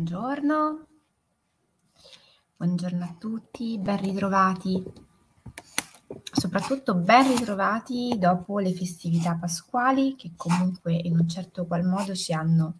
Buongiorno, buongiorno a tutti, ben ritrovati, soprattutto ben ritrovati dopo le festività pasquali che comunque in un certo qual modo ci hanno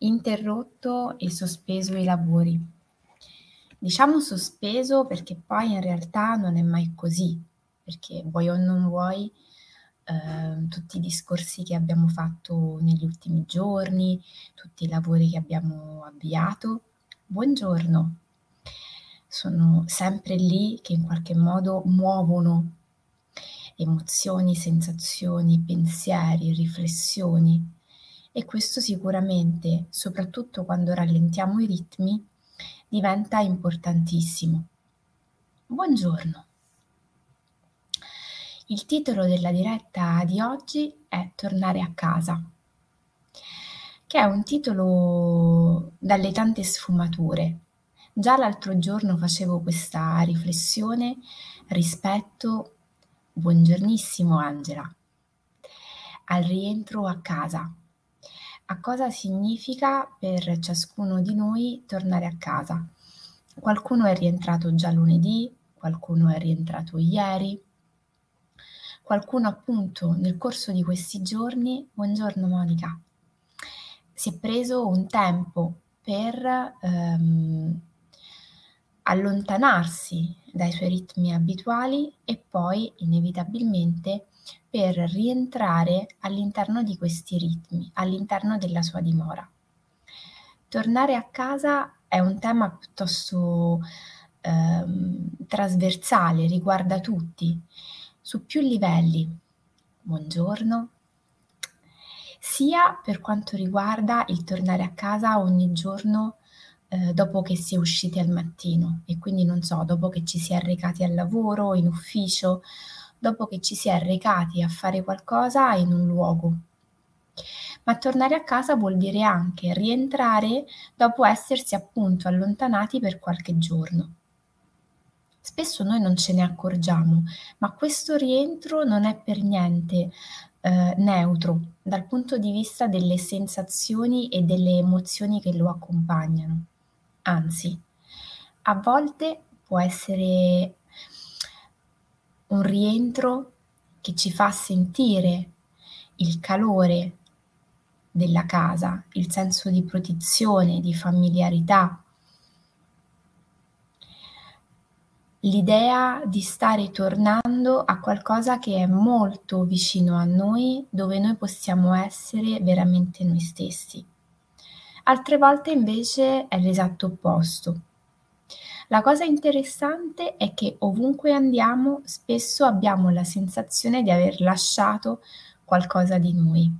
interrotto e sospeso i lavori. Diciamo sospeso perché poi in realtà non è mai così, perché vuoi o non vuoi eh, tutti i discorsi che abbiamo fatto negli ultimi giorni, tutti i lavori che abbiamo avviato. Buongiorno, sono sempre lì che in qualche modo muovono emozioni, sensazioni, pensieri, riflessioni e questo sicuramente, soprattutto quando rallentiamo i ritmi, diventa importantissimo. Buongiorno. Il titolo della diretta di oggi è Tornare a casa, che è un titolo dalle tante sfumature. Già l'altro giorno facevo questa riflessione rispetto, buongiornissimo Angela, al rientro a casa. A cosa significa per ciascuno di noi tornare a casa? Qualcuno è rientrato già lunedì, qualcuno è rientrato ieri, qualcuno appunto nel corso di questi giorni, buongiorno Monica, si è preso un tempo per ehm, allontanarsi dai suoi ritmi abituali e poi inevitabilmente per rientrare all'interno di questi ritmi, all'interno della sua dimora. Tornare a casa è un tema piuttosto ehm, trasversale, riguarda tutti su più livelli. Buongiorno. Sia per quanto riguarda il tornare a casa ogni giorno eh, dopo che si è usciti al mattino e quindi non so, dopo che ci si è recati al lavoro, in ufficio, dopo che ci si è recati a fare qualcosa in un luogo. Ma tornare a casa vuol dire anche rientrare dopo essersi appunto allontanati per qualche giorno. Spesso noi non ce ne accorgiamo, ma questo rientro non è per niente eh, neutro dal punto di vista delle sensazioni e delle emozioni che lo accompagnano. Anzi, a volte può essere un rientro che ci fa sentire il calore della casa, il senso di protezione, di familiarità, l'idea di stare tornando a qualcosa che è molto vicino a noi, dove noi possiamo essere veramente noi stessi. Altre volte invece è l'esatto opposto. La cosa interessante è che ovunque andiamo spesso abbiamo la sensazione di aver lasciato qualcosa di noi.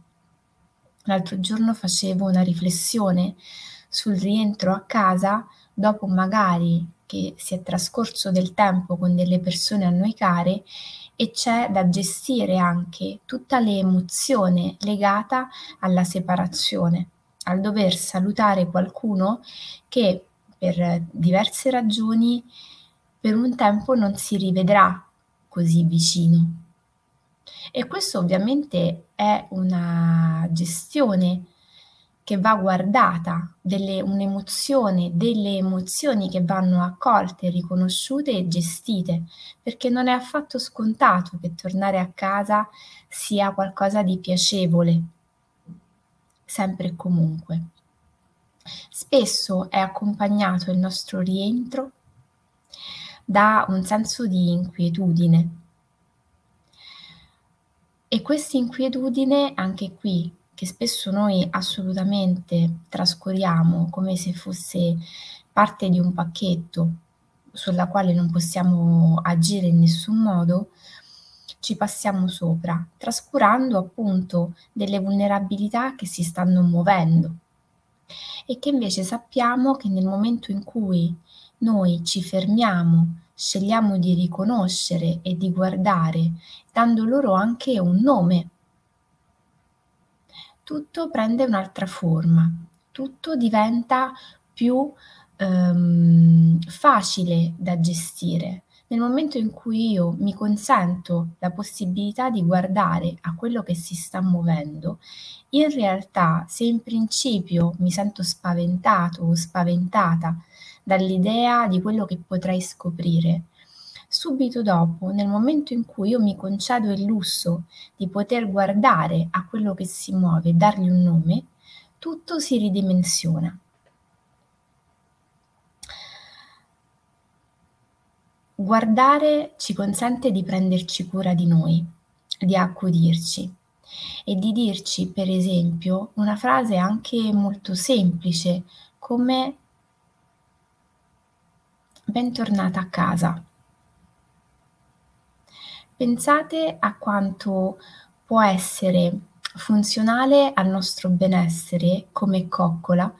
L'altro giorno facevo una riflessione sul rientro a casa dopo magari che si è trascorso del tempo con delle persone a noi care e c'è da gestire anche tutta l'emozione legata alla separazione, al dover salutare qualcuno che per diverse ragioni per un tempo non si rivedrà così vicino. E questo ovviamente è una gestione che va guardata, delle, un'emozione, delle emozioni che vanno accolte, riconosciute e gestite, perché non è affatto scontato che tornare a casa sia qualcosa di piacevole, sempre e comunque. Spesso è accompagnato il nostro rientro da un senso di inquietudine. E questa inquietudine anche qui che spesso noi assolutamente trascuriamo come se fosse parte di un pacchetto sulla quale non possiamo agire in nessun modo, ci passiamo sopra, trascurando appunto delle vulnerabilità che si stanno muovendo e che invece sappiamo che nel momento in cui noi ci fermiamo, scegliamo di riconoscere e di guardare, dando loro anche un nome, tutto prende un'altra forma, tutto diventa più ehm, facile da gestire, Nel momento in cui io mi consento la possibilità di guardare a quello che si sta muovendo, in realtà se in principio mi sento spaventato o spaventata dall'idea di quello che potrei scoprire, subito dopo, nel momento in cui io mi concedo il lusso di poter guardare a quello che si muove e dargli un nome, tutto si ridimensiona. Guardare ci consente di prenderci cura di noi, di accudirci e di dirci, per esempio, una frase anche molto semplice come bentornata a casa. Pensate a quanto può essere funzionale al nostro benessere come coccola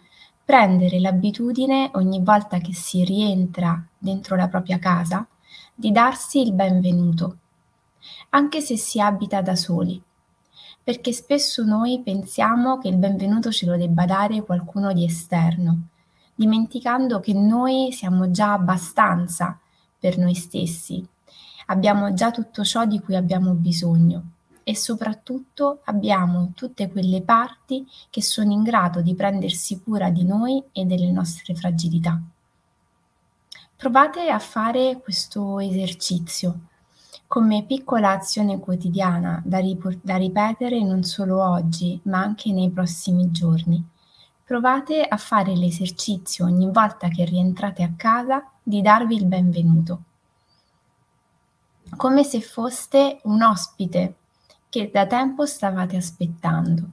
prendere l'abitudine ogni volta che si rientra dentro la propria casa di darsi il benvenuto, anche se si abita da soli, perché spesso noi pensiamo che il benvenuto ce lo debba dare qualcuno di esterno, dimenticando che noi siamo già abbastanza per noi stessi, abbiamo già tutto ciò di cui abbiamo bisogno e soprattutto abbiamo tutte quelle parti che sono in grado di prendersi cura di noi e delle nostre fragilità. Provate a fare questo esercizio come piccola azione quotidiana da, rip- da ripetere non solo oggi, ma anche nei prossimi giorni. Provate a fare l'esercizio ogni volta che rientrate a casa di darvi il benvenuto, come se foste un ospite che da tempo stavate aspettando.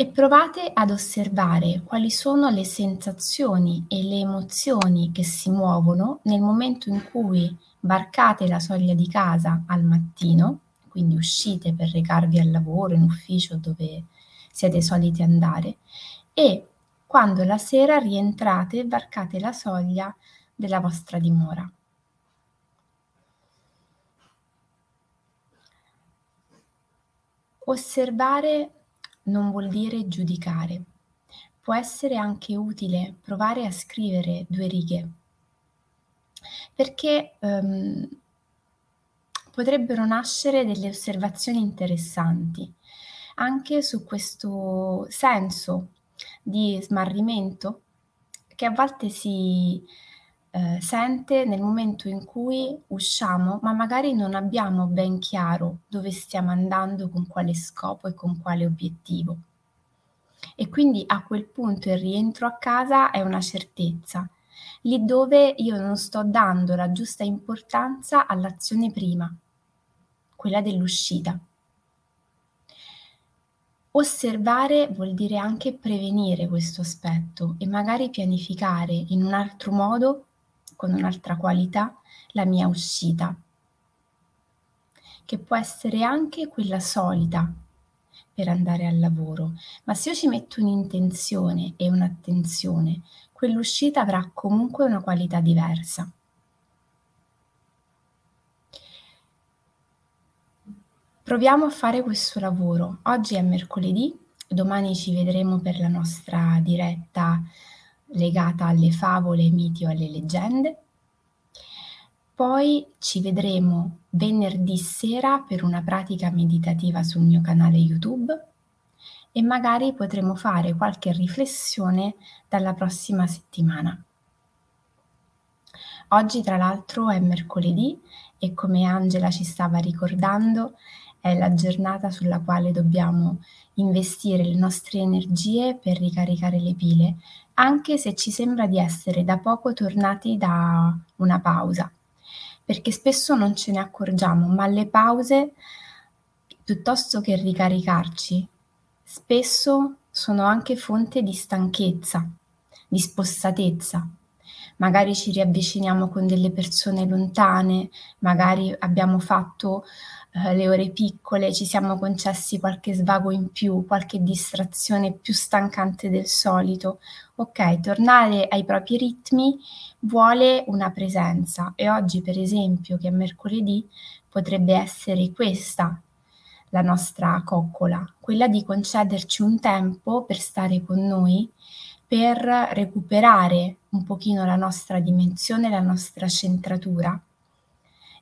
E provate ad osservare quali sono le sensazioni e le emozioni che si muovono nel momento in cui varcate la soglia di casa al mattino, quindi uscite per recarvi al lavoro, in ufficio dove siete soliti andare, e quando la sera rientrate e varcate la soglia della vostra dimora. Osservare non vuol dire giudicare. Può essere anche utile provare a scrivere due righe, perché um, potrebbero nascere delle osservazioni interessanti anche su questo senso di smarrimento che a volte si eh, sente nel momento in cui usciamo, ma magari non abbiamo ben chiaro dove stiamo andando, con quale scopo e con quale obiettivo. E quindi a quel punto il rientro a casa è una certezza, lì dove io non sto dando la giusta importanza all'azione prima, quella dell'uscita. Osservare vuol dire anche prevenire questo aspetto e magari pianificare in un altro modo con un'altra qualità la mia uscita, che può essere anche quella solita per andare al lavoro, ma se io ci metto un'intenzione e un'attenzione, quell'uscita avrà comunque una qualità diversa. Proviamo a fare questo lavoro. Oggi è mercoledì, domani ci vedremo per la nostra diretta legata alle favole, ai miti o alle leggende. Poi ci vedremo venerdì sera per una pratica meditativa sul mio canale YouTube e magari potremo fare qualche riflessione dalla prossima settimana. Oggi tra l'altro è mercoledì e come Angela ci stava ricordando è la giornata sulla quale dobbiamo investire le nostre energie per ricaricare le pile, anche se ci sembra di essere da poco tornati da una pausa, perché spesso non ce ne accorgiamo, ma le pause, piuttosto che ricaricarci, spesso sono anche fonte di stanchezza, di spossatezza. Magari ci riavviciniamo con delle persone lontane, magari abbiamo fatto eh, le ore piccole, ci siamo concessi qualche svago in più, qualche distrazione più stancante del solito. Ok, tornare ai propri ritmi vuole una presenza e oggi per esempio che è mercoledì potrebbe essere questa la nostra coccola, quella di concederci un tempo per stare con noi, per recuperare un pochino la nostra dimensione, la nostra centratura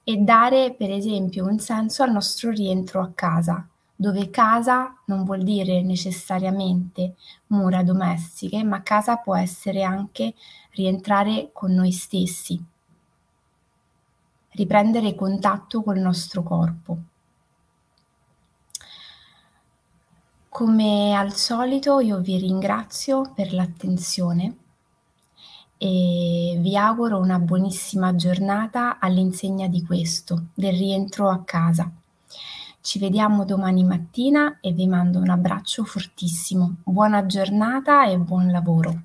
e dare per esempio un senso al nostro rientro a casa, dove casa non vuol dire necessariamente mura domestiche, ma casa può essere anche rientrare con noi stessi, riprendere contatto col nostro corpo. Come al solito io vi ringrazio per l'attenzione e vi auguro una buonissima giornata all'insegna di questo, del rientro a casa. Ci vediamo domani mattina e vi mando un abbraccio fortissimo. Buona giornata e buon lavoro.